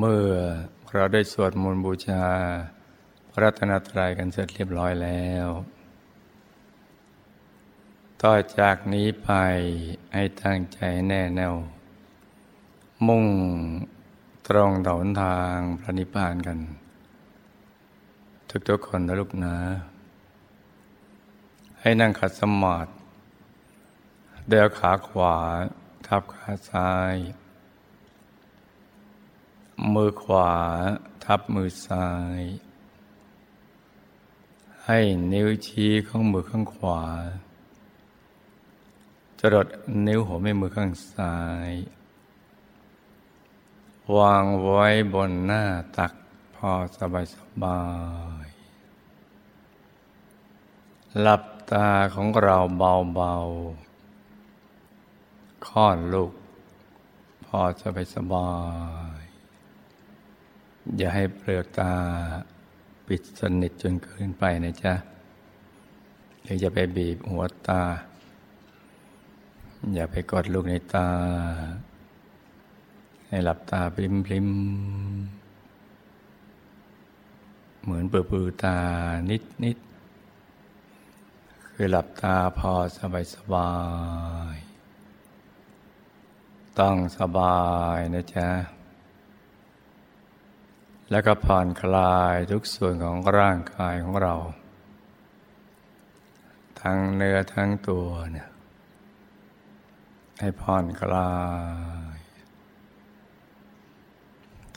เมื่อเราได้สวดมนต์บูชา พระรัตนตรัยกันเสร็จเรียบร้อยแล้ว ต่อจากนี้ไปให้ตั้งใจแน่แน่ว มุ่งตรงต่อหนทางพระนิพพานกัน ทุกๆคนนะลูกนะ ให้นั่งขัดสมาธิเดินขาขวา ทับขาซ้าย มือขวาทับมือซ้าย ให้นิ้วชี้ของมือข้างขวา จรดนิ้วหัวแม่มือข้างซ้าย วางไว้บนหน้าตักพอสบายสบาย หลับตาของเราเบาๆค่อนลูก พอสบายสบาย อย่าให้เปลือกตาปิดสนิทจนเกินไปนะจ๊ะ หรือจะไปบีบหัวตา อย่าไปกดลูกในตา ให้หลับตาพลิมพลิมเหมือนเปือปือตานิดนิดคือหลับตาพอสบายสบาย ต้องสบายนะจ๊ะ แล้วก็ผ่อนคลายทุกส่วนของร่างกายของเรา ทั้งเนื้อทั้งตัวเนี่ยให้ผ่อนคลาย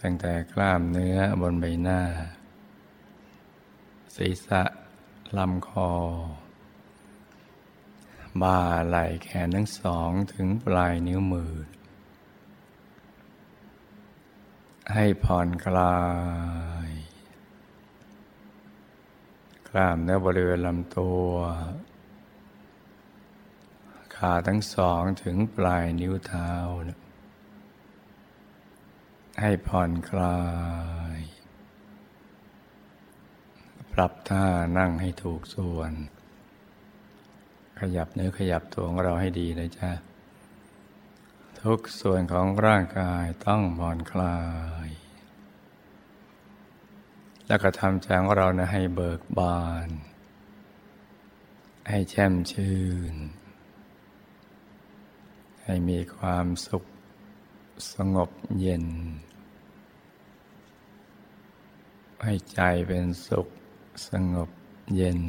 ตั้งแต่กล้ามเนื้อบนใบหน้า ศีรษะลำคอ บ่าไหล่แขนทั้งสองถึงปลายนิ้วมือ ให้ผ่อนคลาย กล้ามเนื้อบริเวณลำตัว ขาทั้งสองถึงปลายนิ้วเท้า ให้ผ่อนคลาย ปรับท่านั่งให้ถูกส่วน ขยับเนื้อขยับตัวของเราให้ดีนะจ๊ะ ทุกส่วนของร่างกายต้องผ่อนคลาย แล้วก็ทำใจของเรานะให้เบิกบาน ให้แช่มชื่น ให้มีความสุขสงบเย็น ให้ใจเป็นสุขสงบเย็น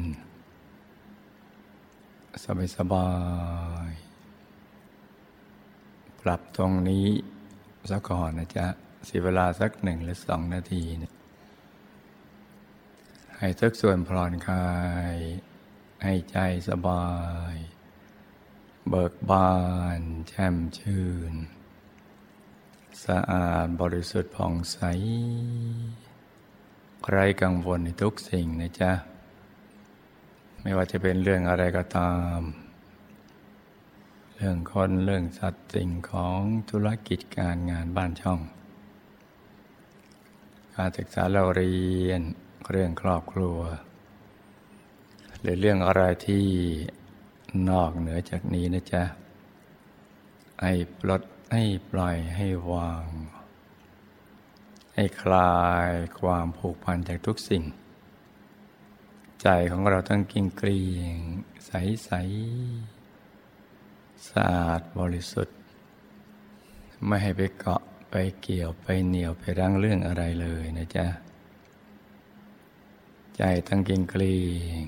สบายสบาย ปรับตรงนี้สักก่อนนะจ๊ะสิเวลาสักหนึ่งหรือสองนาทีเนี่ยให้ทุกส่วนผ่อนคลาย ให้ใจสบาย เบิกบานแช่มชื่น สะอาดบริสุทธิ์ผ่องใสไร้กังวลในทุกสิ่งนะจ๊ะ ไม่ว่าจะเป็นเรื่องอะไรก็ตาม เรื่องคนเรื่องสัตว์สิ่งของธุรกิจการงานบ้านช่อง การศึกษาเราเรียนเรื่องครอบครัว หรือเรื่องอะไรที่นอกเหนือจากนี้นะจ๊ะให้ปลดให้ปล่อยให้วาง ให้คลายความผูกพันจากทุกสิ่ง ใจของเราต้องกิ้งเกลียงใสใสะอาดบริสุทธิ์ ไม่ให้ไปเกาะไปเกี่ยวไปเหนียวไปรั้งเรื่องอะไรเลยนะจ๊ะ ใจตั้งกิงเกลียง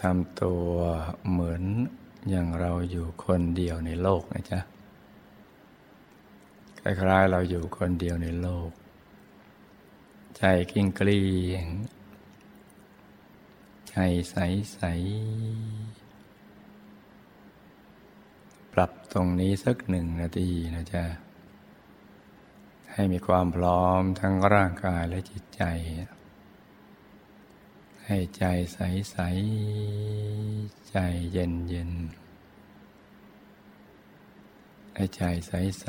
ทำตัวเหมือนอย่างเราอยู่คนเดียวในโลกนะจ๊ะคล้ายๆเราอยู่คนเดียวในโลก ใจกิ้งเกลียงใจใสใส ปรับตรงนี้สักหนึ่งนาทีนะจ๊ะ ให้มีความพร้อมทั้งร่างกายและจิตใจ ให้ใจใสใสใจเย็นเย็นให้ใจใสใส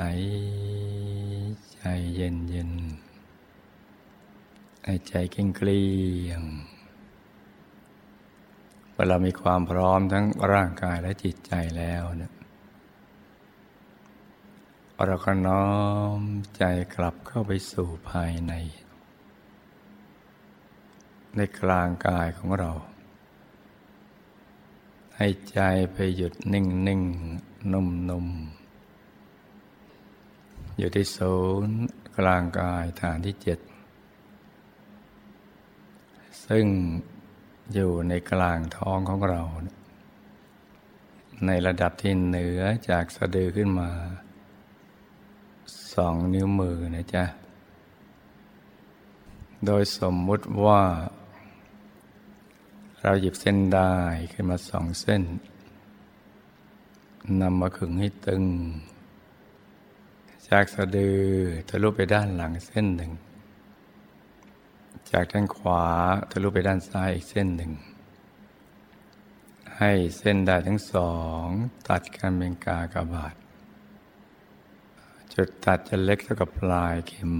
ใจเย็นเย็นให้ใจเกลี้ยงเกลียงอเรามีความพร้อมทั้งร่างกายและจิตใจแล้วเนี่ย เราก็น้อมใจกลับเข้าไปสู่ภายใน ในกลางกายของเรา ให้ใจไปหยุดนิ่งนิ่งนุ่มนุ่มอยู่ที่ศูนย์กลางกายฐานที่เจ็ดซึ่งอยู่ในกลางท้องของเรา ในระดับที่เหนือจากสะดือขึ้นมา สองนิ้วมือนะจ๊ะ โดยสมมุติว่า เราหยิบเส้นได้ขึ้นมาสองเส้นนำมาขึงให้ตึง จากสะดือทะลุไปด้านหลังเส้นหนึ่ง จากด้านขวาทะลุไปด้านซ้ายอีกเส้นหนึ่ง ให้เส้นได้ทั้งสอง ตัดกันเป็นกากบาท จุดตัดจะเล็กเท่ากับปลายเข็ม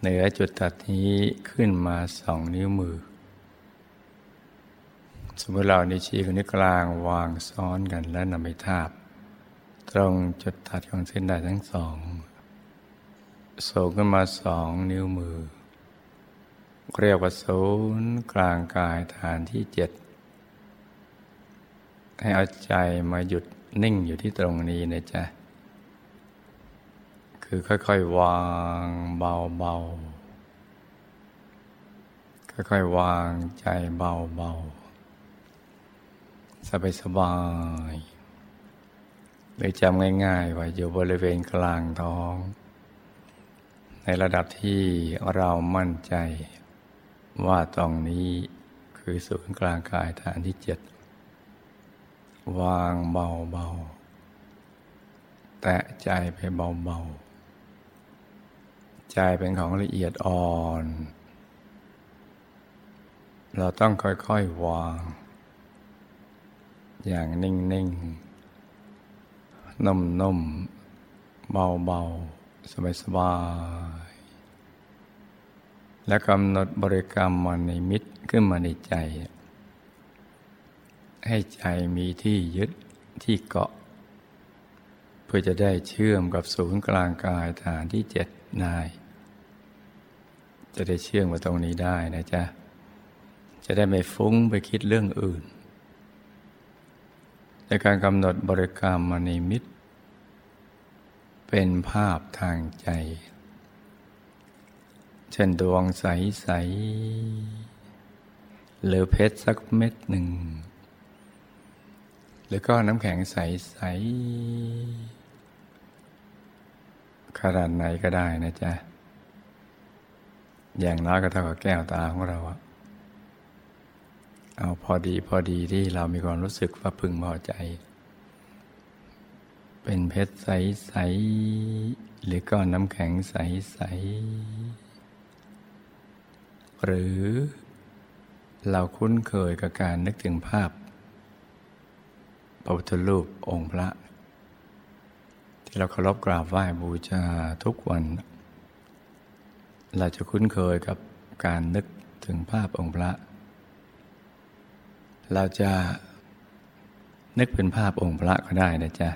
เหนือจุดตัดนี้ขึ้นมาสองนิ้วมือ สมมติเรานิ้วชี้กับนิ้วกลางวางซ้อนกันและนำไปทาบ ตรงจุดตัดของเส้นได้ทั้งสองสูงขึ้นมาสองนิ้วมือ เรียกว่าศูนย์กลางกายฐานที่เจ็ดให้เอาใจมาหยุดนิ่งอยู่ที่ตรงนี้นะจ๊ะ คือค่อยๆวางเบาๆ ค่อยๆวางใจเบาๆ สบายๆโดยจำง่ายๆ ว่าอยู่บริเวณกลางท้อง ในระดับที่เรามั่นใจว่าตรงนี้คือศูนย์กลางกายฐานที่เจ็ดวางเบาๆ แตะใจไปเบาๆ ใจเป็นของละเอียดอ่อน เราต้องค่อยๆวาง อย่างนิ่งๆ นุ่มๆ เบาๆ สบายๆ และกำหนดบริกรรมมันในมิตรขึ้นมาในใจ ให้ใจมีที่ยึดที่เกาะเพื่อจะได้เชื่อมกับศูนย์กลางกายฐานที่เจ็ดนาย จะได้เชื่อมมาตรงนี้ได้นะจ๊ะ จะได้ไม่ฟุ้งไปคิดเรื่องอื่น ในการกำหนดบริกรรมมณีมิตรเป็นภาพทางใจ เช่นดวงใส ๆ หรือเพชรสักเม็ดหนึ่ง หรือก็น้ำแข็งใส ๆขนาดไหนก็ได้นะจ๊ะ อย่างน้อยก็เท่ากับแก้วตาของเราเอาพอดีพอดีที่เรามีความรู้สึกว่าพึงพอใจ เป็นเพชรใสๆหรือก้อนน้ำแข็งใสๆหรือเราคุ้นเคยกับการนึกถึงภาพพระพุทธรูปองค์พระ ที่เราเคารพกราบไหว้บูชาทุกวัน เราจะคุ้นเคยกับการนึกถึงภาพองค์พระ เราจะนึกเป็นภาพองค์พระก็ได้นะจ๊ะ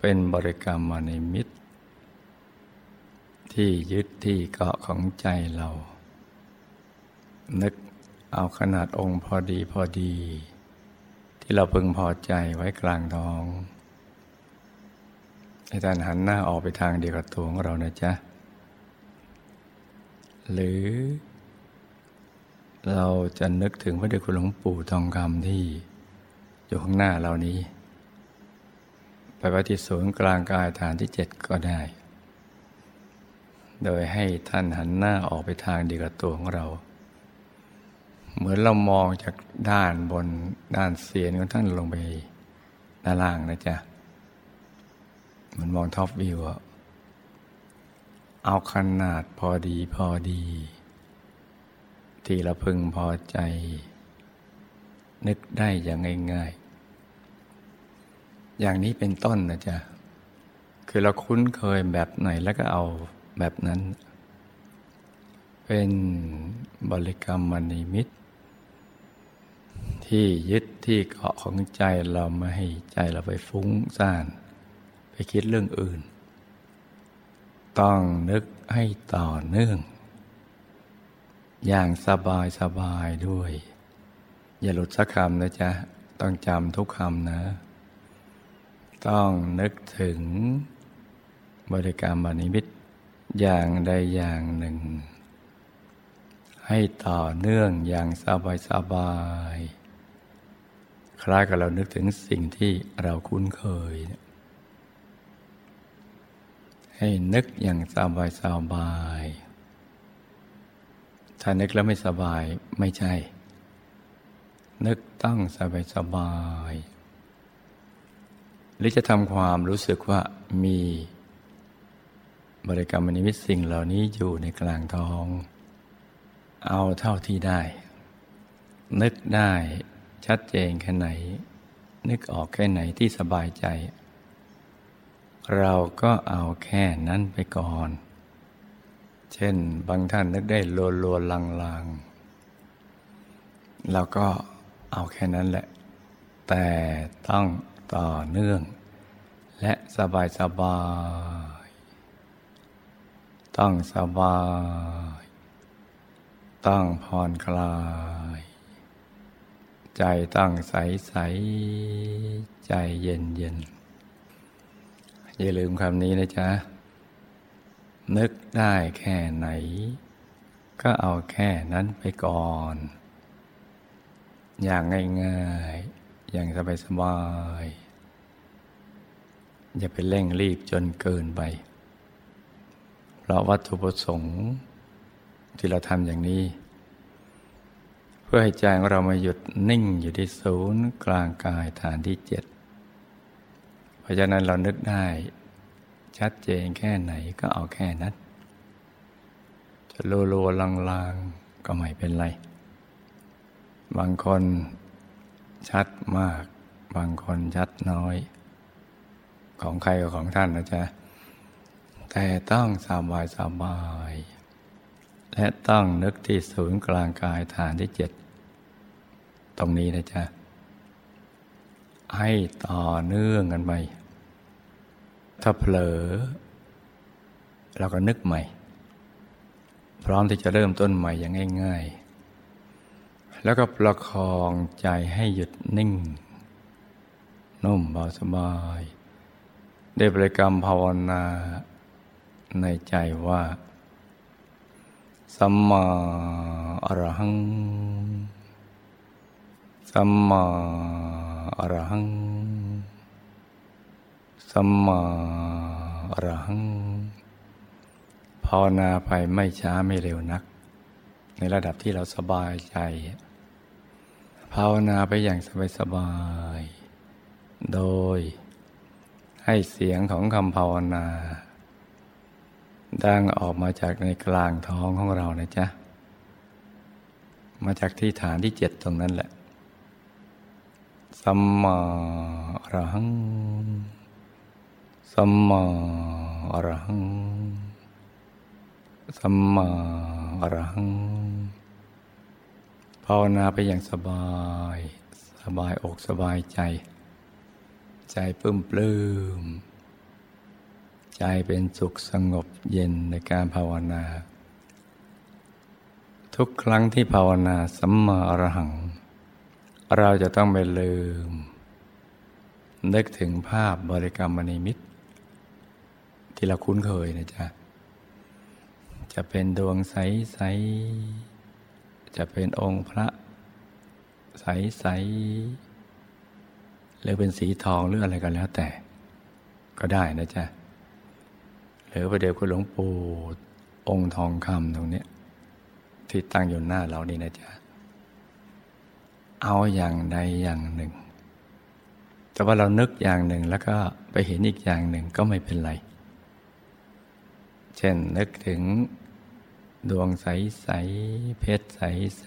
เป็นบริกรรมมาในมิตร ที่ยึดที่เกาะของใจเรา นึกเอาขนาดองค์พอดีพอดี ที่เราพึงพอใจไว้กลางท้องให้ท่านหันหน้าออกไปทางเดียวกับตัวของเรานะจ๊ะ หรือ เราจะนึกถึงพระเดชคุณหลวงปู่ทองคำที่อยู่ข้างหน้าเรานี้ ไปปฏิศูนย์กลางกายฐานที่เจ็ดก็ได้ โดยให้ท่านหันหน้าออกไปทางเดียวกับตัวของเรา เหมือนเรามองจากด้านบนด้านเสียนของท่านลงไปด้านล่างนะจ๊ะมันมองท็อปวิวอะ เอาขนาดพอดีพอดี ที่เราพึงพอใจ นึกได้อย่างง่าย ๆ อย่างนี้เป็นต้นนะจ๊ะ คือเราคุ้นเคยแบบไหนแล้วก็เอาแบบนั้น เป็นบริกรรมมณีมิตร ที่ยึดที่เกาะของใจเราไม่ให้ใจเราไปฟุ้งซ่าน ไปไปคิดเรื่องอื่น ต้องนึกให้ต่อเนื่อง อย่างสบายสบายด้วย อย่าหลุดสักคำนะจ๊ะ ต้องจำทุกคำนะ ต้องนึกถึงบริกรรมบานิมิตอย่างใดอย่างหนึ่ง ให้ต่อเนื่องอย่างสบายสบายคล้ายกับเรานึกถึงสิ่งที่เราคุ้นเคย ให้นึกอย่างสบายสบาย ถ้านึกแล้วไม่สบายไม่ใช่ นึกต้องสบายสบาย หรือจะทำความรู้สึกว่ามี บริกรรมนิมิตสิ่งเหล่านี้อยู่ในกลางท้อง เอาเท่าที่ได้ นึกได้ชัดเจนแค่ไหน นึกออกแค่ไหนที่สบายใจ เราก็เอาแค่นั้นไปก่อน เช่นบางท่านนึกได้ลโลลังลังเราก็เอาแค่นั้นแหละ แต่ต้องต่อเนื่อง และสบายสบาย ต้องสบาย ต้องผ่อนคลาย ใจต้องใสใส ใจเย็นเย็น อย่าลืมคำนี้นะจ๊ะ นึกได้แค่ไหน ก็เอาแค่นั้นไปก่อน อย่างง่ายๆ อย่างสบายๆ อย่าไปเร่งรีบจนเกินไป เพราะวัตถุประสงค์ที่เราทำอย่างนี้ เพื่อให้ใจของเรามาหยุดนิ่งอยู่ที่ศูนย์กลางกายฐานที่เจ็ด ราะฉะนั้นเรานึกได้ ชัดเจนแค่ไหนก็เอาแค่นั้น จะโลโลลางๆ ก็ไม่เป็นไร บางคนชัดมาก บางคนชัดน้อย ของใครกับของท่านนะจ๊ะ แต่ต้องสบายสบาย และต้องนึกที่ศูนย์กลางกายฐานที่เจ็ด ตรงนี้นะจ๊ะ ให้ต่อเนื่องกันไป ถ้าเผลอ เราก็นึกใหม่ พร้อมที่จะเริ่มต้นใหม่อย่างง่าย ๆ แล้วก็ประคองใจให้หยุดนิ่ง นุ่มเบาสบาย ได้บริกรรมภาวนาในใจว่า สัมมาอรหัง สัมมา อรหัง สัมมาอรหัง ภาวนาไปไม่ช้าไม่เร็วนัก ในระดับที่เราสบายใจ ภาวนาไปอย่างสบายๆโดยให้เสียงของคำภาวนา ดังออกมาจากในกลางท้องของเรานะจ๊ะ มาจากที่ฐานที่เจ็ดตรงนั้นแหละ สัมมาอรหัง สัมมาอรหัง สัมมาอรหัง ภาวนาไปอย่างสบาย สบายอกสบายใจ ใจปลื้มปลื้ม ใจเป็นสุขสงบเย็นในการภาวนา ทุกครั้งที่ภาวนาสัมมาอรหัง เราจะต้องไม่ลืม นึกถึงภาพบริกรรมมณีมิตร ที่เราคุ้นเคยนะจ๊ะ จะเป็นดวงใส ๆ จะเป็นองค์พระ ใส ๆ หรือเป็นสีทองหรืออะไรกันแล้วแต่ ก็ได้นะจ๊ะ หรือประเดี๋ยวคุณหลวงปู่องค์ทองคำตรงนี้ที่ตั้งอยู่หน้าเรานี่นะจ๊ะ เอาอย่างใดอย่างหนึ่ง แต่ว่าเรานึกอย่างหนึ่งแล้วก็ไปเห็นอีกอย่างหนึ่งก็ไม่เป็นไร เช่นนึกถึงดวงใสๆเพชรใส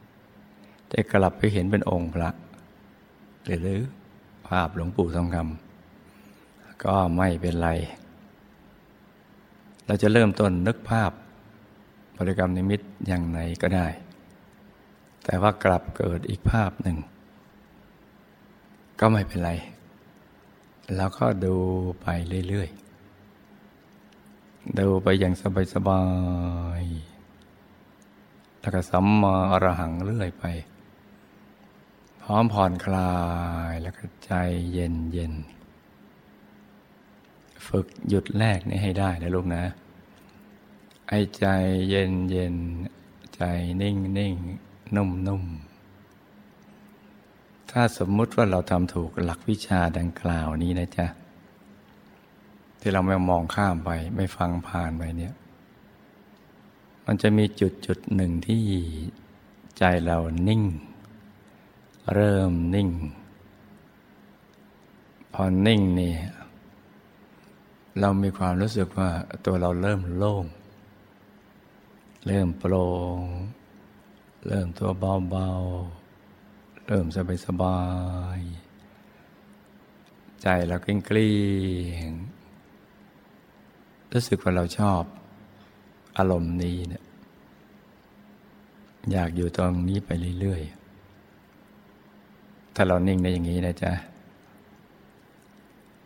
ๆแต่กลับไปเห็นเป็นองค์พระ หรือภาพหลวงปู่ทองคำก็ไม่เป็นไร เราจะเริ่มต้นนึกภาพบริกรรมนิมิตอย่างไหนก็ได้ แต่ว่ากลับเกิดอีกภาพหนึ่ง ก็ไม่เป็นไร แล้วก็ดูไปเรื่อยๆ ดูไปอย่างสบายๆแล้วก็สัมมาอรหังเรื่อยไป พร้อมผ่อนคลายแล้วก็ใจเย็นเย็นฝึกหยุดแรกนี่ให้ได้นะลูกนะไอ้ใจเย็นเย็นใจนิ่งนิ่ง นุ่มนุ่มถ้าสมมุติว่าเราทำถูกหลักวิชาดังกล่าวนี้นะจ๊ะ ที่เราไม่มองข้ามไป ไม่ฟังผ่านไปเนี่ย มันจะมีจุดจุดหนึ่งที่ใจเรานิ่ง เริ่มนิ่ง พอนิ่งนี่เรามีความรู้สึกว่าตัวเราเริ่มโล่ง เริ่มโปร่ง เริ่มตัวเบาๆ เริ่มสบายสบาย ใจเรากลิ้งกลี้งรู้สึกว่าเราชอบอารมณ์นี้เนี่ยอยากอยู่ตรงนี้ไปเรื่อยๆ ถ้าเรานิ่งในอย่างนี้นะจ๊ะ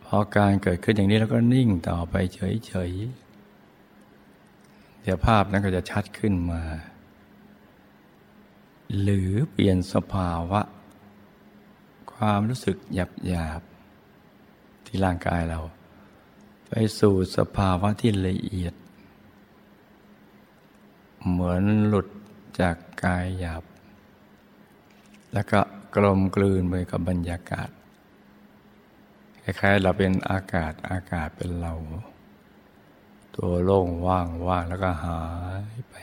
พอการเกิดขึ้นอย่างนี้แล้วก็นิ่งต่อไปเฉยๆ เดี๋ยวภาพนั้นก็จะชัดขึ้นมา หรือเปลี่ยนสภาวะ ความรู้สึกหยาบหยาบที่ร่างกายเรา ไปสู่สภาวะที่ละเอียด เหมือนหลุดจากกายหยาบ แล้วก็กลมกลืนไปกับบรรยากาศคล้ายๆเราเป็นอากาศอากาศเป็นเรา ตัวโล่งว่างว่างแล้วก็หายไป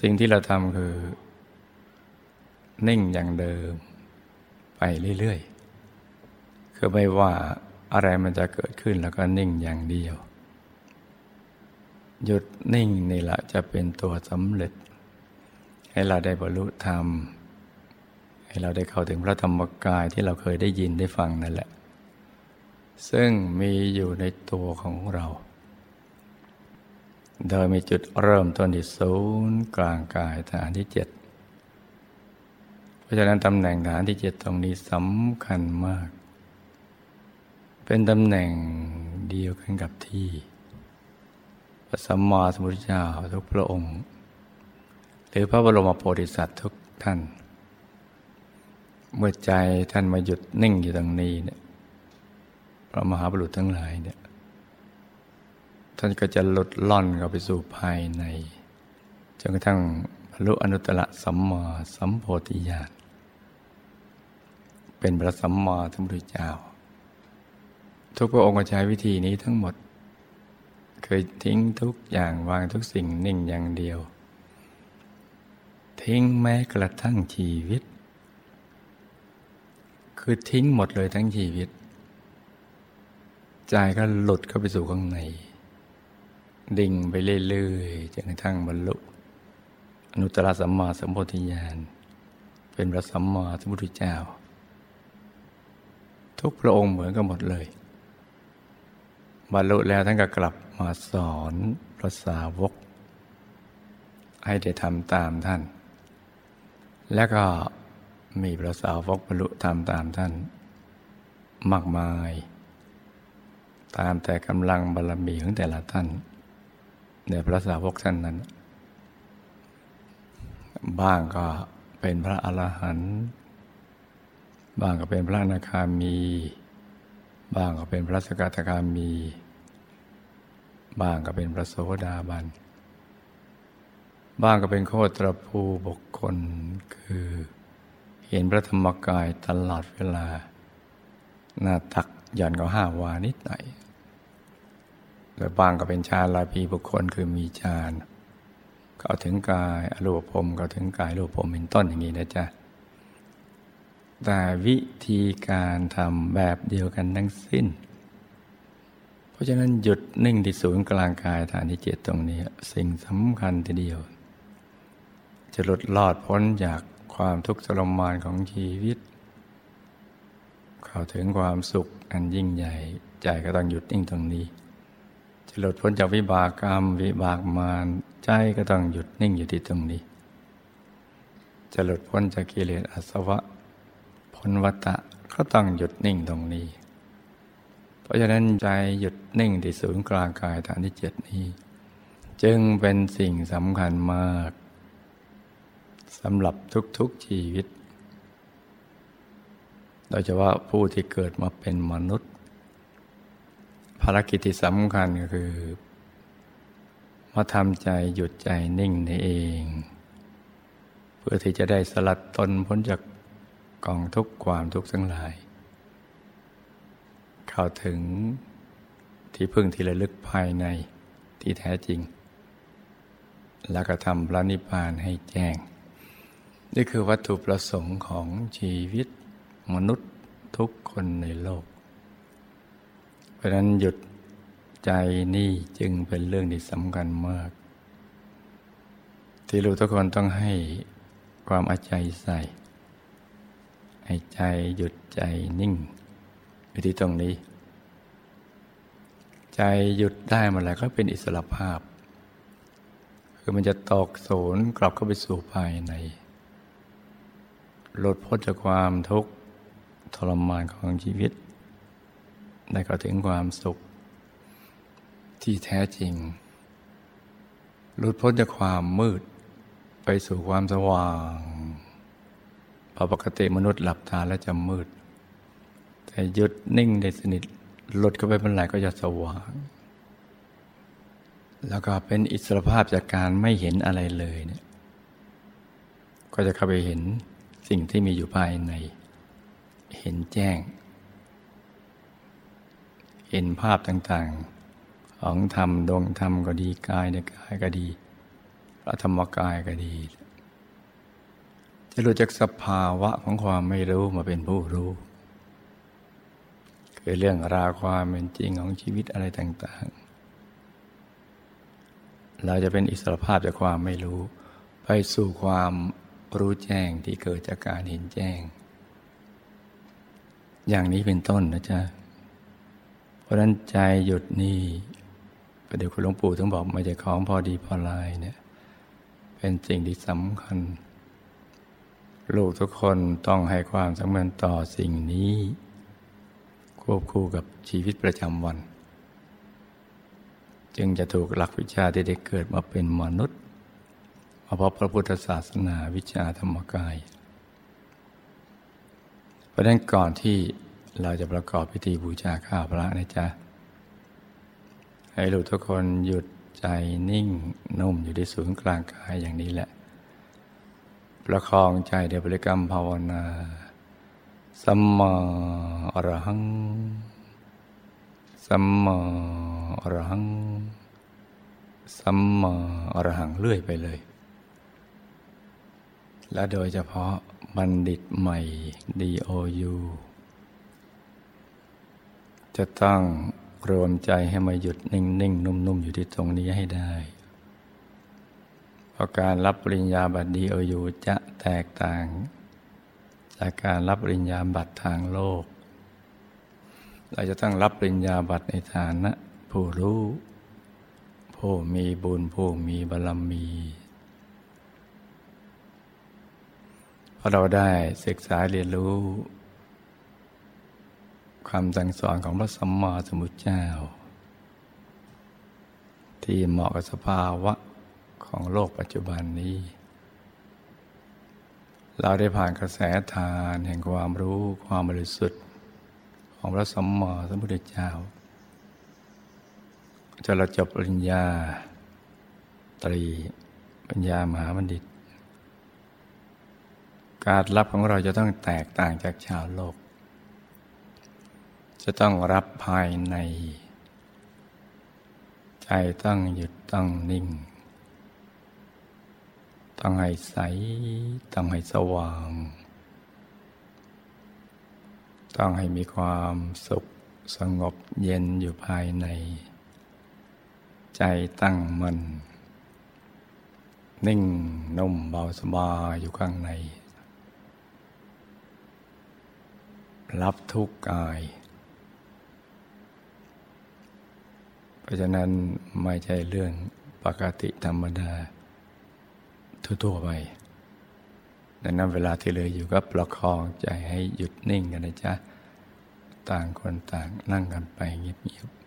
สิ่งที่เราทำคือ นิ่งอย่างเดิม ไปเรื่อยๆ คือไม่ว่าอะไรมันจะเกิดขึ้นแล้วก็นิ่งอย่างเดียว หยุดนิ่งนี่แหละจะเป็นตัวสำเร็จ ให้เราได้บรรลุธรรม ให้เราได้เข้าถึงพระธรรมกายที่เราเคยได้ยินได้ฟังนั่นแหละ ซึ่งมีอยู่ในตัวของเรา โดยมีจุดเริ่มต้นที่ศูนย์กลางกายฐานที่เจ็ดเพราะฉะนั้นตำแหน่งฐานที่เจ็ดตรงนี้สำคัญมาก เป็นตำแหน่งเดียวกันกับที่พระสัมมาสัมพุทธเจ้าทุกพระองค์ หรือพระบรมโพธิสัตว์ทุกท่าน เมื่อใจท่านมาหยุดนิ่งอยู่ตรงนี้เนี่ยพระมหาบุรุษทั้งหลายเนี่ย ท่านก็จะหลุดล่อนเข้าไปสู่ภายในจนกระทั่งบรรลุอนุตตรสัมมาสัมโพธิญาณเป็นพระสัมมาสัมพุทธเจ้า ทุกพระองค์ใช้วิธีนี้ทั้งหมด เคยทิ้งทุกอย่างวางทุกสิ่งนิ่งอย่างเดียว ทิ้งแม้กระทั่งชีวิต คือทิ้งหมดเลยทั้งชีวิต ใจก็หลุดเข้าไปสู่ข้างใน ดิ่งไปเรื่อยๆจนกระทั่งบรรลุอนุตตรสัมมาสัมโพธิญาณ เป็นพระสัมมาสัมพุทธเจ้า ทุกพระองค์เหมือนกันหมดเลย บรรลุแล้วท่านก็กลับมาสอนพระสาวก ให้ได้ทำตามท่าน แล้วก็มีพระสาวกบรรลุทำตามท่าน มากมาย ตามแต่กำลังบารรมีของแต่ละท่าน ในพระสาวกท่านนั้น บ้างก็เป็นพระอรหันต์บางก็เป็นพระนาคามีบางก็เป็นพระสกทาคามีบางก็เป็นพระโสดาบันบางก็เป็นโคตรภูบุคคลคือ เห็นพระธรรมกายตลอดเวลา หน้าตักย่อนก็ห้าวานิดหน่อย แล้วบางก็เป็นชาลาภีบุคคลคือมีฌานก็ถึงกายอรูปภพก็ถึงกายรูปภพเป็นต้นอย่างนี้นะจ๊ะแต่วิธีการทำแบบเดียวกันทั้งสิ้น เพราะฉะนั้นหยุดนิ่งที่ศูนย์กลางกายฐานที่เจ็ดตรงนี้ สิ่งสำคัญทีเดียว จะหลุดลอดพ้นจากความทุกข์ทรมานของชีวิต เข้าถึงความสุขอันยิ่งใหญ่ใจก็ต้องหยุดนิ่งตรงนี้ จะหลุดพ้นจากวิบากกรรม วิบากมารใจก็ต้องหยุดนิ่งอยู่ที่ตรงนี้ จะหลุดพ้นจากกิเลสอาสวะพ้นวัฏะก็ต้องหยุดนิ่งตรงนี้ เพราะฉะนั้นใจหยุดนิ่งที่ศูนย์กลางกายฐานที่เจ็ดนี้ จึงเป็นสิ่งสำคัญมากสำหรับทุกๆชีวิต โดยเฉพาะผู้ที่เกิดมาเป็นมนุษย์ ภารกิจที่สำคัญก็คือ มาทำใจหยุดใจนิ่งในเอง เพื่อที่จะได้สลัดตนพ้นจากกองทุกข์ความทุกข์ทั้งหลาย เข้าถึงที่พึ่งที่ระลึกภายในที่แท้จริง แล้วก็ทำพระนิพพานให้แจ้ง นี่คือวัตถุประสงค์ของชีวิตมนุษย์ทุกคนในโลก ราะนั้นหยุดใจนี่จึงเป็นเรื่องที่สำคัญมาก ที่ลูกทุกคนต้องให้ความอาใจใส่ ให้ใจหยุดใจนิ่ง อยู่ที่ตรงนี้ ใจหยุดได้มาแล้วก็เป็นอิสระภาพ คือมันจะตกโสนกลับเข้าไปสู่ภายใน หลุดพ้นจากความทุกข์ทรมานของชีวิต ได้เข้าถึงความสุข ที่แท้จริง หลุดพ้นจากความมืด ไปสู่ความสว่างพอปกติมนุษย์หลับตาแล้วจะมืด แต่หยุดนิ่งได้สนิทหลุดเข้าไปเมื่อไหร่ก็จะสว่าง แล้วก็เป็นอิสรภาพจากการไม่เห็นอะไรเลยเนี่ยก็จะเข้าไปเห็นสิ่งที่มีอยู่ภายใน เห็นแจ้ง เห็นภาพต่างๆ ของธรรมดวงธรรมก็ดีกายในกายก็ดีพระธรรมกายก็ดี จะรู้จักสภาวะของความไม่รู้มาเป็นผู้รู้ คือเรื่องราวความเป็นจริงของชีวิตอะไรต่างๆ เราจะเป็นอิสรภาพจากความไม่รู้ ไปสู่ความรู้แจ้งที่เกิดจากการเห็นแจ้ง อย่างนี้เป็นต้นนะจ๊ะ ราะนั้นใจหยุดนี่ประเดี๋ยวคุณหลวงปู่ถึงบอกไม่ใช่ของพอดีพอลายเนี่ย เป็นสิ่งที่สำคัญ ลูกทุกคนต้องให้ความสำคัญต่อสิ่งนี้ ควบคู่กับชีวิตประจำวัน จึงจะถูกหลักวิชาที่ได้เกิดมาเป็นมนุษย์เพราะพระพุทธศาสนาวิชาธรรมกาย เพราะนั้นก่อนที่ เราจะประกอบพิธีบูชาข้าพระนะจ๊ะ ให้ลูกทุกคนหยุดใจนิ่งนุ่มอยู่ที่ศูนย์กลางกายอย่างนี้แหละ ประคองใจเดบริกรรมภาวนาสัมมาอรหังสัมมาอรหังสัมมาอรหังเรื่อยไปเลย และโดยเฉพาะบัณฑิตใหม่ DOU จะต้องรวมใจให้มาหยุดนิ่งๆนุ่มๆ อยู่ที่ตรงนี้ให้ได้ เพราะการรับปริญญาบัตร DOU จะแตกต่าง จากการรับปริญญาบัตรทางโลก เราจะต้องรับปริญญาบัตรในฐานะ ผู้รู้ ผู้มีบุญผู้มีบารมีเพราะเราได้ศึกษาเรียนรู้ ความสั่งสอนของพระสัมมาสัมพุทธเจ้า ที่เหมาะกับสภาวะของโลกปัจจุบันนี้ เราได้ผ่านกระแสทานแห่งความรู้ความบริสุทธิ์ ของพระสัมมาสัมพุทธเจ้าจนเราจบปริญญา ตรีปัญญามหาบัณฑิต การรับของเราจะต้องแตกต่างจากชาวโลก จะต้องรับภายใน ใจต้องหยุดต้องนิ่ง ต้องให้ใส ต้องให้สว่าง ต้องให้มีความสุขสงบเย็นอยู่ภายใน ใจตั้งมัน่นนิ่งนุ่มเบาสบายอยู่ข้างใน รับทุกกาย เพ ราะฉะนั้นไม่ใช่เรื่องปกติธรรมดา ทั่วๆไปดังนั้นเวลาที่เหลืออยู่ก็ประคองใจให้หยุดนิ่งกันนะจ๊ะ ต่างคนต่างนั่งกันไปเงียบๆ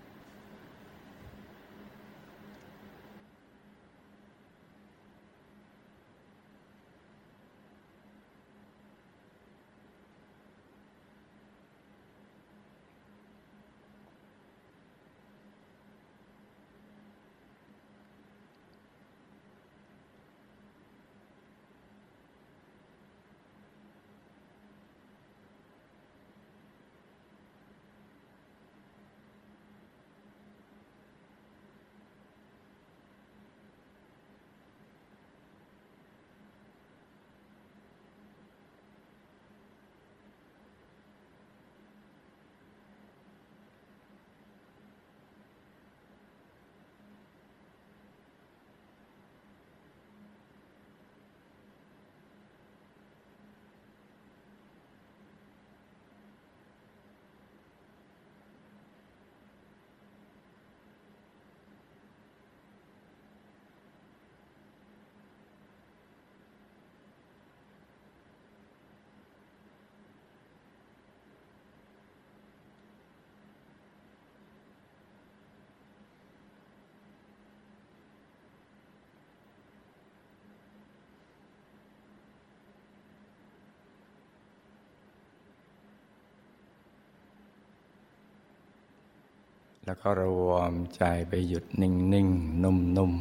แล้วก็รวมใจไปหยุดนิ่งนิ่งนุ่มนุ่ม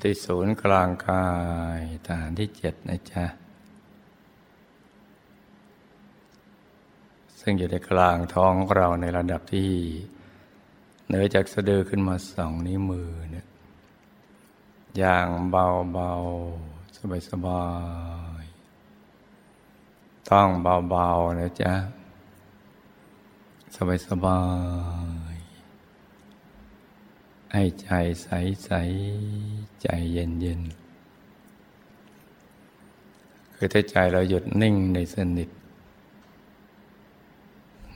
ที่ศูนย์กลางกายฐานที่เจ็ดนะจ๊ะ ซึ่งอยู่ในกลางท้องเราในระดับที่เหนือจากสะดือขึ้นมาสองนิ้วมือเนี่ยอย่างเบาเบาสบายสบายต้องเบาเบานะจ๊ะ บายสบาย ให้ใจใสใสใจเย็นเย็นคือถ้าใจเราหยุดนิ่งในสนิท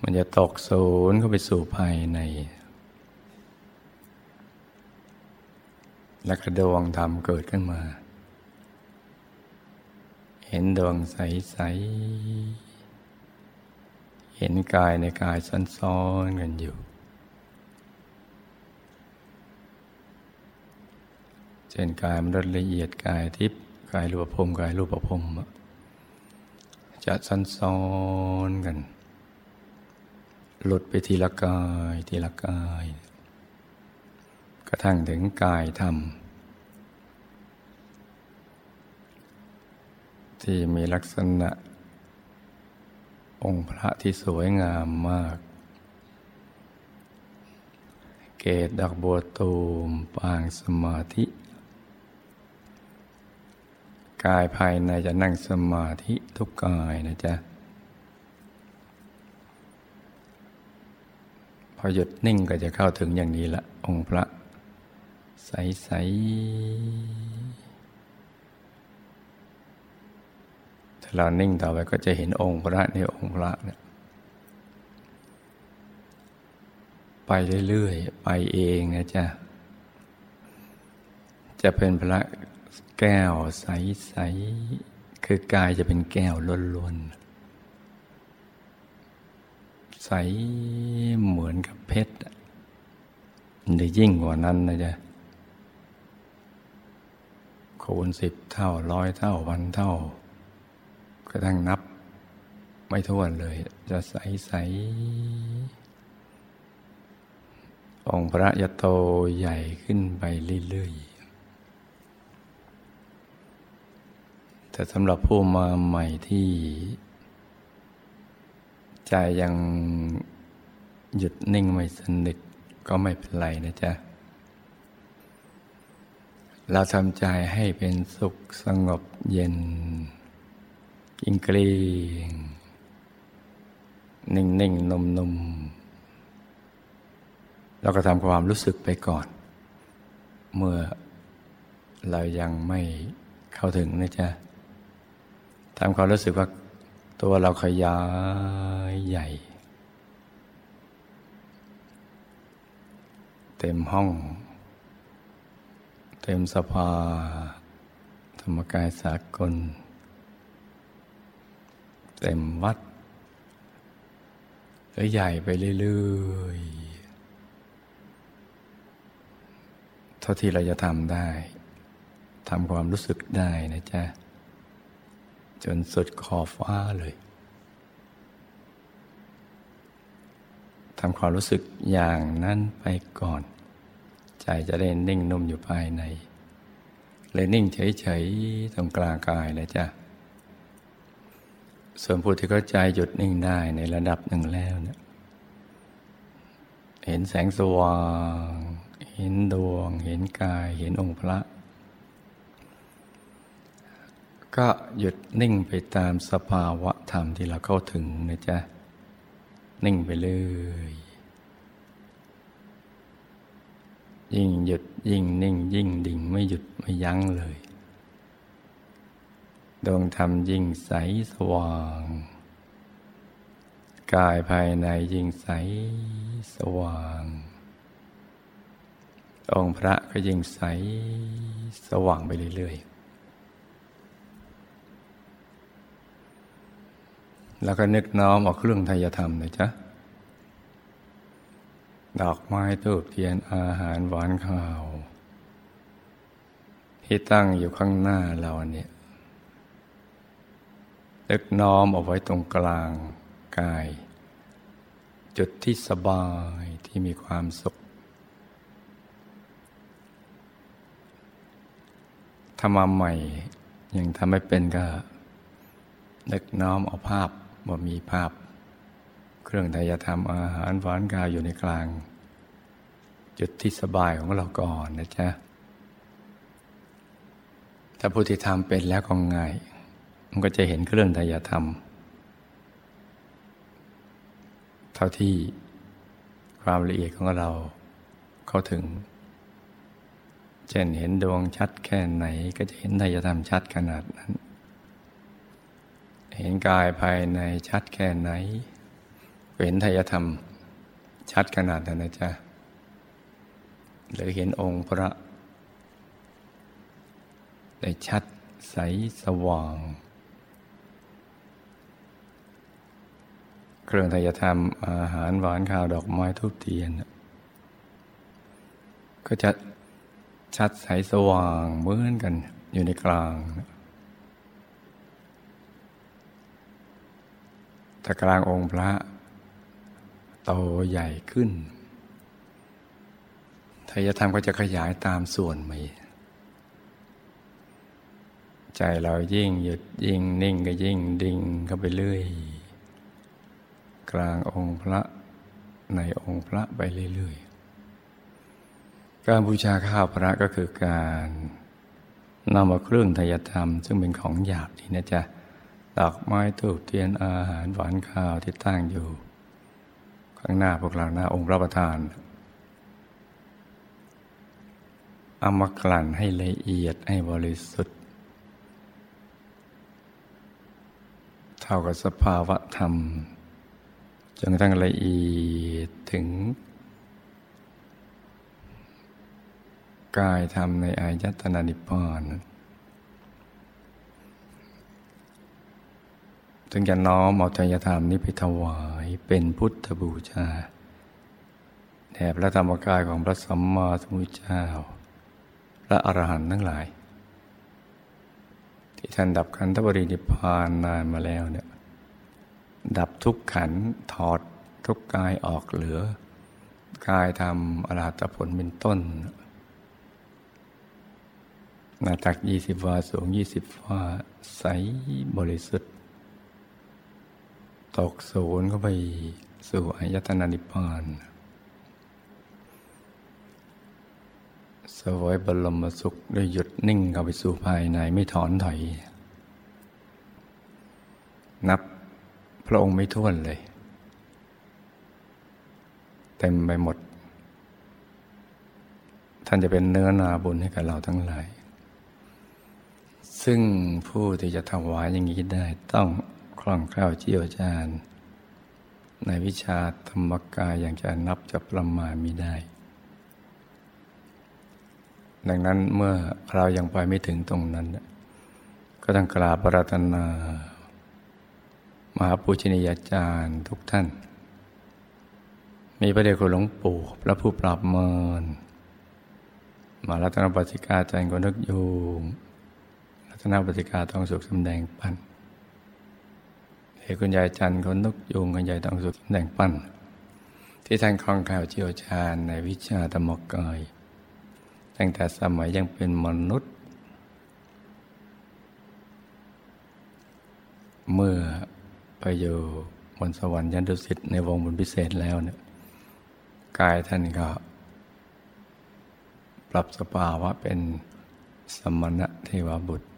มันจะตกศูนย์เข้าไปสู่ภายใน แล้วก็ดวงธรรมเกิดขึ้นมา เห็นดวงใสใส เห็นกายในกายซ้อนๆกันอยู่เช่นกายมันละเอียดกายทิพย์กายรูปภพกายรูปภพจะซ้อนๆกัน หลุดไปทีละกายทีละกาย กระทั่งถึงกายธรรม ที่มีลักษณะ องค์พระที่สวยงามมาก เกตดอกบัวตูมปางสมาธิ กายภายในจะนั่งสมาธิทุกกายนะจ๊ะ พอหยุดนิ่งก็จะเข้าถึงอย่างนี้ละ องค์พระ ใส ๆ ถ้าเรานิ่งต่อไปก็จะเห็นองค์พระในองค์พระเนี่ยไปเรื่อยๆ ไปเองนะจ๊ะ จะเป็นพระแก้วใสๆ คือกายจะเป็นแก้วล้วนๆ ใสเหมือนกับเพชรหรือยิ่งกว่านั้นนะจ๊ะคูณสิบเท่าร้อยเท่าพันเท่า ระทั่งนับไม่ท้วนเลย จะใสใสองค์พระยะโตใหญ่ขึ้นไปเรื่อยๆ แต่สำหรับผู้มาใหม่ที่ ใจยังหยุดนิ่งไม่สนิทก็ไม่เป็นไรนะจ๊ะ เราทำใจให้เป็นสุขสงบเย็น กิงกรีงนิ่งนิ่งนมนมเราก็ทำความรู้สึกไปก่อน เมื่อเรายังไม่เข้าถึงนะจ๊ะทำความรู้สึกว่าตัวเราขยายใหญ่ เต็มห้อง เต็มสภาเรรมกายสากล เต็มวัดหรือใหญ่ไปเรื่อยๆเท่าที่เราจะทำได้ทำความรู้สึกได้นะจ๊ะ จนสุดขอบฟ้าเลยทำความรู้สึกอย่างนั้นไปก่อน ใจจะได้นิ่งนุ่มอยู่ภายใน เลยนิ่งเฉยๆตรงกลางกายเลยจ้ะ ส่วนผู้ที่เข้าใจหยุดนิ่งได้ในระดับหนึ่งแล้วเนี่ยเห็นแสงสว่าง เห็นดวง เห็นกาย เห็นองค์พระ ก็หยุดนิ่งไปตามสภาวะธรรมที่เราเข้าถึงนะจ๊ะ นิ่งไปเลย ยิ่งหยุดยิ่งนิ่ง ยิ่งดิ่งไม่หยุดไม่ยั้งเลย ดวงธรรมยิ่งใสสว่าง กายภายในยิ่งใสสว่าง องค์พระก็ยิ่งใสสว่างไปเรื่อยๆ แล้วก็นึกน้อมออกเครื่องไทยธรรมนะจ๊ะ ดอกไม้ตูบเทียนอาหารหวานข้าว ที่ตั้งอยู่ข้างหน้าเราเนี่ย นึกน้อมเอาไว้ตรงกลางกาย จุดที่สบายที่มีความสุขถ้ามาใหม่ยังทำไม่เป็นก็ นึกน้อมเอาภาพว่ามีภาพ เครื่องทายธรรมอาหารหวานกายอยู่ในกลาง จุดที่สบายของเราก่อนนะจ๊ะ ถ้าผู้ที่ทำเป็นแล้วก็ง่าย มันก็จะเห็นเครื่องทายธรรม เท่าที่ความละเอียดของเราเข้าถึง เช่นเห็นดวงชัดแค่ไหนก็จะเห็นทายธรรมชัดขนาดนั้น เห็นกายภายในชัดแค่ไหนเห็นทายธรรมชัดขนาดนั้นนะจ๊ะหรือเห็นองค์พระได้ชัดใสสว่าง เครื่องทายธรรมอาหารหวานข้าวดอกไม้ทุบเทียน ก็จะชัดใสสว่างเหมือนกันอยู่ในกลางแต่กลางองค์พระโตใหญ่ขึ้นทายธรรมก็จะขยายตามส่วนไปใจเรายิ่งหยุดยิ่งนิ่งก็ยิ่งดิ่งเข้าไปเรื่อย กลางองค์พระในองค์พระไปเรื่อยๆ การบูชาข้าวพระก็คือการนำมาเครื่องทายธรรม ซึ่งเป็นของหยาบนี่นะจ๊ะดอกไม้ถูกเทียนอาหารหวานข้าวที่ตั้งอยู่ ข้างหน้าพวกเราหน้าองค์พระประธานเอามากลั่นให้ละเอียดให้บริสุทธิ์ เท่ากับสภาวะธรรม จนกระทั่งละเอียดถึง กายธรรมในอายตนะนิพพานถึงจะน้อมเอาทายธรรมนี้ไปถวายเป็นพุทธบูชาแด่พระธรรมกายของพระสัมมาสัมพุทธเจ้าและอรหันต์ทั้งหลาย ที่ท่านดับขันธบริณิพานนานมาแล้วเนี่ย ดับทุกขันถอดทุกกายออกเหลือ กายทำอรหัตผลเป็นต้นหน้าตักยี่สิบวาสูงยี่สิบวาใสบริสุทธิ์ ตกศูนย์เข้าไปสู่อายตนะนิพพานสวยบรมสุขได้หยุดนิ่งเข้าไปสู่ภายในไม่ถอนถอย นับ พระองค์ไม่ท้วนเลย เต็มไปหมด ท่านจะเป็นเนื้อนาบุญให้กับเราทั้งหลาย ซึ่งผู้ที่จะถวายอย่างนี้ได้ต้องคล่องแคล่วเชี่ยวชาญในวิชาธรรมกายอย่างจะนับจะประมาณมีได้ ดังนั้นเมื่อเรายังไปไม่ถึงตรงนั้น ก็ต้องกราบปรัตนา มหาปูชนียาจารย์ทุกท่าน มีพระเดชคุณหลวงปู่พระผู้ปราบเมินมารัตนปฏิกาจันทร์กนึกยูงรัตนปฏิกาทองสุขสำแดงปั้นเอกคุณยายจันทร์คนนกยูงคุณยายทองสุขสำแดงปั้น ที่ท่านคล่องแคล่วเชี่ยวชาญในวิชาธรรมกายตั้งแต่สมัยยังเป็นมนุษย์ เมื่อ ไปอยู่บนสวรรค์ยันดุสิตในวงบุญพิเศษแล้วเนี่ยกายท่านก็ปรับสภาวะเป็นสมณะเทวบุตร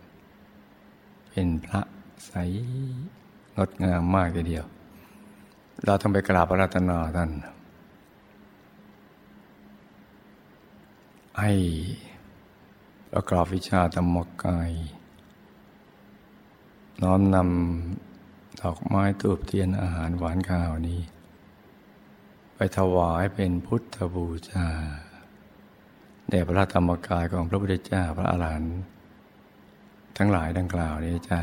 เป็นพระใสงดงามมากทีเดียว เราต้องไปกราบพระรัตนาท่านให้ประกอบวิชาธรรมกาย น้อมนำ ดอกไม้ตูบเทียนอาหารหวานข้าวนี้ ไปถวายเป็นพุทธบูชาแด่พระธรรมกายของพระพุทธเจ้าพระอาหารหันต์ทั้งหลายดังกล่าวนี้จ้ะ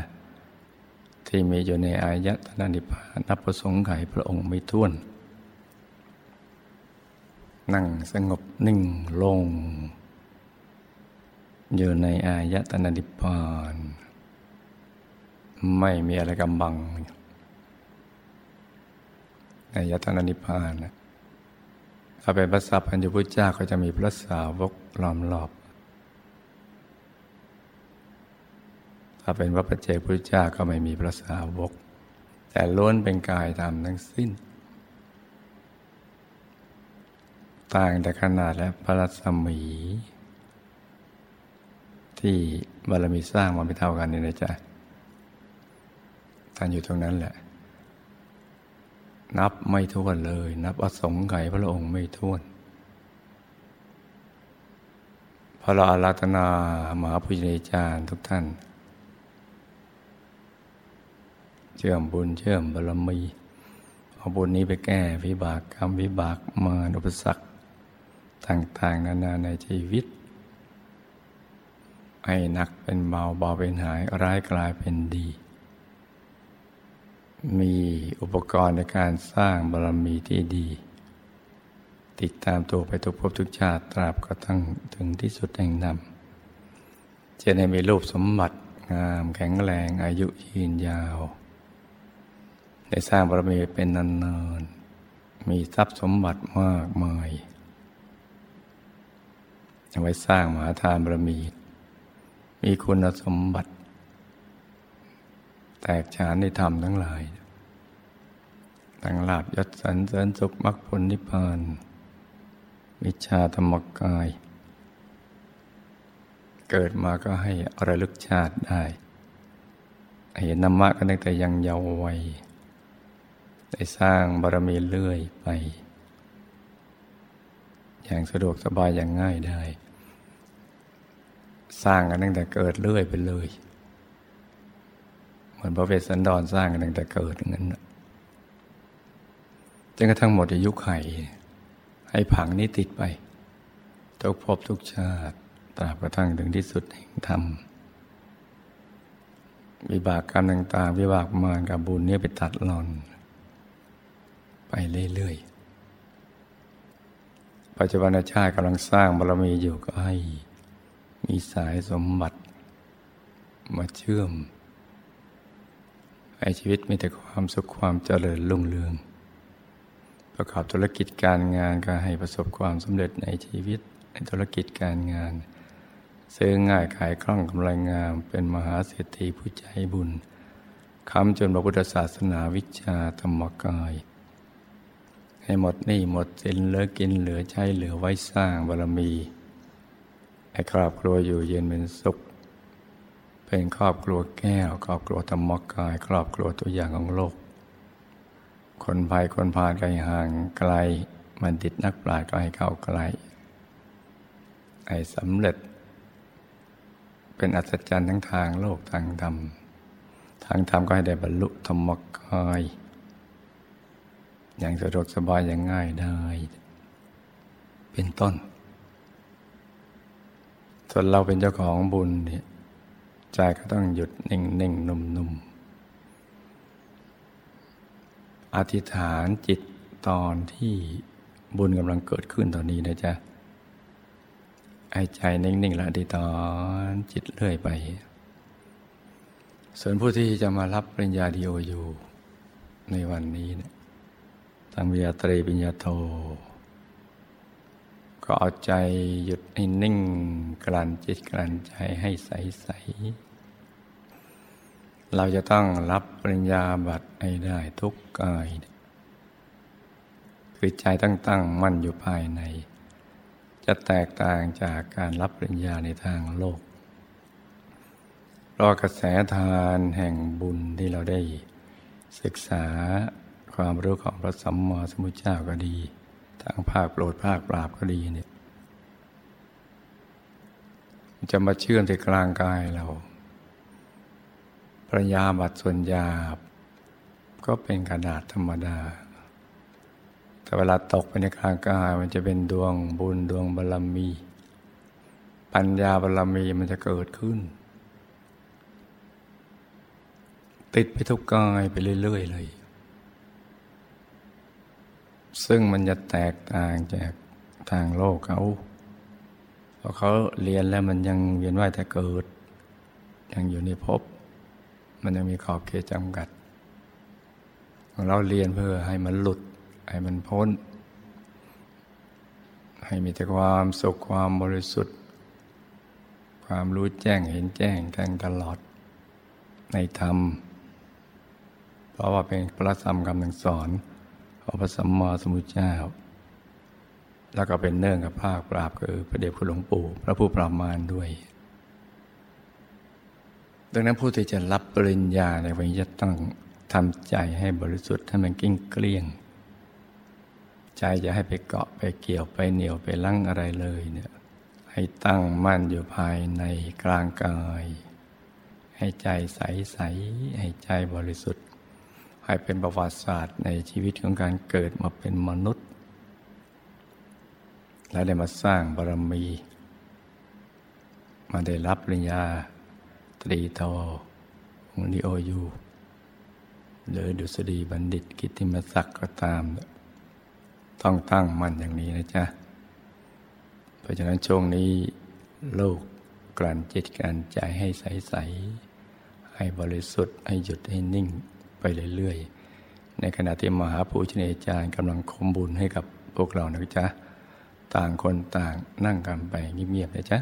ที่มีอยู่ในอายตนะนิพพานนับประสงค์ไขพระองค์ไม่ท้วน นั่งสงบนิ่งลง อยู่ในอายตนะนิพพาน ไม่มีอะไรกำบังอายตนะนิพพานถ้าเป็นพระสัพพัญญพุทธเจ้าก็จะมีพระสาวกล้อมรอบ ถ้าเป็นพระปัจเจกพุทธเจ้าก็ไม่มีพระสาวก แต่ล้วนเป็นกายธรรมทั้งสิ้น ต่างแต่ขนาดและพระรัศมี ที่บารมีสร้างมาไม่เท่ากันนี่นะจ๊ะ ท่านอยู่ตรงนั้นแหละ นับไม่ท้วนเลย นับอสงไขยพระองค์ไม่ท้วนพระอาราธนามหาพุทธเจารทุกท่าน เชื่อมบุญเชื่อมบารมีเอาบุญนี้ไปแก้วิบากกรรมวิบากมาอุปสรรคต่าง ๆ นานาในชีวิต ให้หนักเป็นเบาเบาเป็นหายร้ายกลายเป็นดี มีอุปกรณ์ในการสร้างบารมีที่ดี ติดตามตัวไปทุกภพทุกชาติตราบกระทั่งถึงที่สุดแห่งนำจะได้มีรูปสมบัติงามแข็งแรงอายุยืนยาว ได้สร้างบารมีเป็นนานๆมีทรัพย์สมบัติมากมายเอาไว้สร้างมหาทานบารมี มีคุณสมบัติ แตกฉานในธรรมทั้งหลายทั้งลาบยศสันเสริญสุขมรรคผลนิพพาน วิชาธรรมกาย เกิดมาก็ให้ระลึกชาติได้ เห็นธรรมะกันตั้งแต่ยังเยาว์วัยได้สร้างบารมีเรื่อยไป อย่างสะดวกสบายอย่างง่ายได้ สร้างกันตั้งแต่เกิดเรื่อยไปเลย เหมือนพระเวสสันดรสร้างกันตั้งแต่เกิดอย่างนั้นจนกระทั่งหมดอายุไข ให้ผังนี้ติดไป ทุกภพทุกชาติตราบกระทั่งถึงที่สุดแห่งธรรมวิบากกรรมต่างๆวิบากมารกับบุญเนี่ยไปตัดหลอน ไปเรื่อยๆ ปัจจุบันชาติกำลังสร้างบารมีอยู่ก็ให้ มีสายสมบัติ มาเชื่อม ให้ชีวิตมีแต่ความสุขความเจริญรุ่งเรือง ประกอบธุรกิจการงานก็ให้ประสบความสำเร็จในชีวิตในธุรกิจการงาน ซื้อง่ายขายคล่องกำไรงามเป็นมหาเศรษฐีผู้ใจบุญคำจนพระพุทธศาสนาวิชาธรรมกาย ให้หมดหนี้หมดสินเหลือกินเหลือใช้เหลือไว้สร้างบารมีให้ครอบครัวอยู่เย็นเป็นสุข เป็นครอบครัวแก้ว ครอบครัวธรรมกาย ครอบครัวตัวอย่างของโลก คนภัยคนพาลไกลห่างไกลมันติดนักปราชญ์ก็ให้เข้าใกล้ให้สำเร็จ เป็นอัศจรรย์ทั้งทางโลกทางธรรมทางธรรมก็ให้ได้บรรลุธรรมกาย อย่างสะดวกสบายอย่างง่ายได้ เป็นต้นส่วนเราเป็นเจ้าของบุญเนี่ย ใจก็ต้องหยุดนิ่งนิ่งนุ่มนุ่มอธิษฐานจิตตอนที่บุญกำลังเกิดขึ้นตอนนี้นะจ๊ะไอ้ใจนิ่งๆและอธิษฐานจิตเรื่อยไป ส่วนผู้ที่จะมารับปริญญาดีโออยู่ในวันนี้เนะทั้งวิญญาตรีปิญญาโท ก็เอาใจหยุดให้นิ่งกลั่นจิตกลั่นใจให้ใสใส เราจะต้องรับปริญญาบัตรให้ได้ทุกกายคือใจตั้งตั้งมั่นอยู่ภายใน จะแตกต่างจากการรับปริญญาในทางโลกรอกระแสทานแห่งบุญที่เราได้ศึกษาความรู้ของพระสัมมาสัมพุทธเจ้าก็ดี ทางภาคโปรดภาคปราบก็ดีเนี่ยจะมาเชื่อมที่กลางกายเรา ปริญญาบัตรส่วนหยาบ ก็เป็นกระดาษธรรมดา แต่เวลาตกไปในกลางกายมันจะเป็นดวงบุญดวงบารรมี ปัญญาบารรมีมันจะเกิดขึ้น ติดไปทุกกายไปเรื่อย ๆ เลย ซึ่งมันจะแตกต่างจากทางโลกเขาเพราะเขาเรียนแล้วมันยังเวียนว่ายแต่เกิด ยังอยู่ในภพ มันยังมีขอบเขตจำกัด ของเราเรียนเพื่อให้มันหลุด ให้มันพ้น ให้มีแต่ความสุขความบริสุทธิ์ ความรู้แจ้งเห็นแจ้งแทงตลอด ในธรรม เพราะว่าเป็นพระธรรมคำหนึ่งสอนของพระสัมมาสัมพุทธเจ้าแล้วก็เป็นเนื่องกับภาคปราบคือพระเดชคุณหลวงปู่ พระผู้ปราบมารด้วย ดังนั้นผู้ที่จะรับปริญญาในวันนี้จะต้องทำใจให้บริสุทธิ์ให้มันกิ้งเกลี้ยง ใจจะให้ไปเกาะไปเกี่ยวไปเหนียวไปลั่งอะไรเลยเนี่ยให้ตั้งมั่นอยู่ภายในกลางกาย ให้ใจใสใสให้ใจบริสุทธิ์ ให้เป็นประวัติศาสตร์ในชีวิตของการเกิดมาเป็นมนุษย์ และได้มาสร้างบารมี มาได้รับปริญญา ตรีโทของดีโอยูหรือดุษฎีบัณฑิตกิติมศักดิ์ก็ตาม ต้องตั้งมั่นอย่างนี้นะจ๊ะ เพราะฉะนั้นช่วงนี้โลกกลั่นจิตกลั่นใจให้ใส ๆ ให้บริสุทธิ์ให้หยุดให้นิ่งไปเรื่อย ๆ ในขณะที่มหาภูชนอาจารย์กำลังคมบุญให้กับพวกเรานะจ๊ะ ต่างคนต่างนั่งกันไปเงียบๆนะจ๊ะ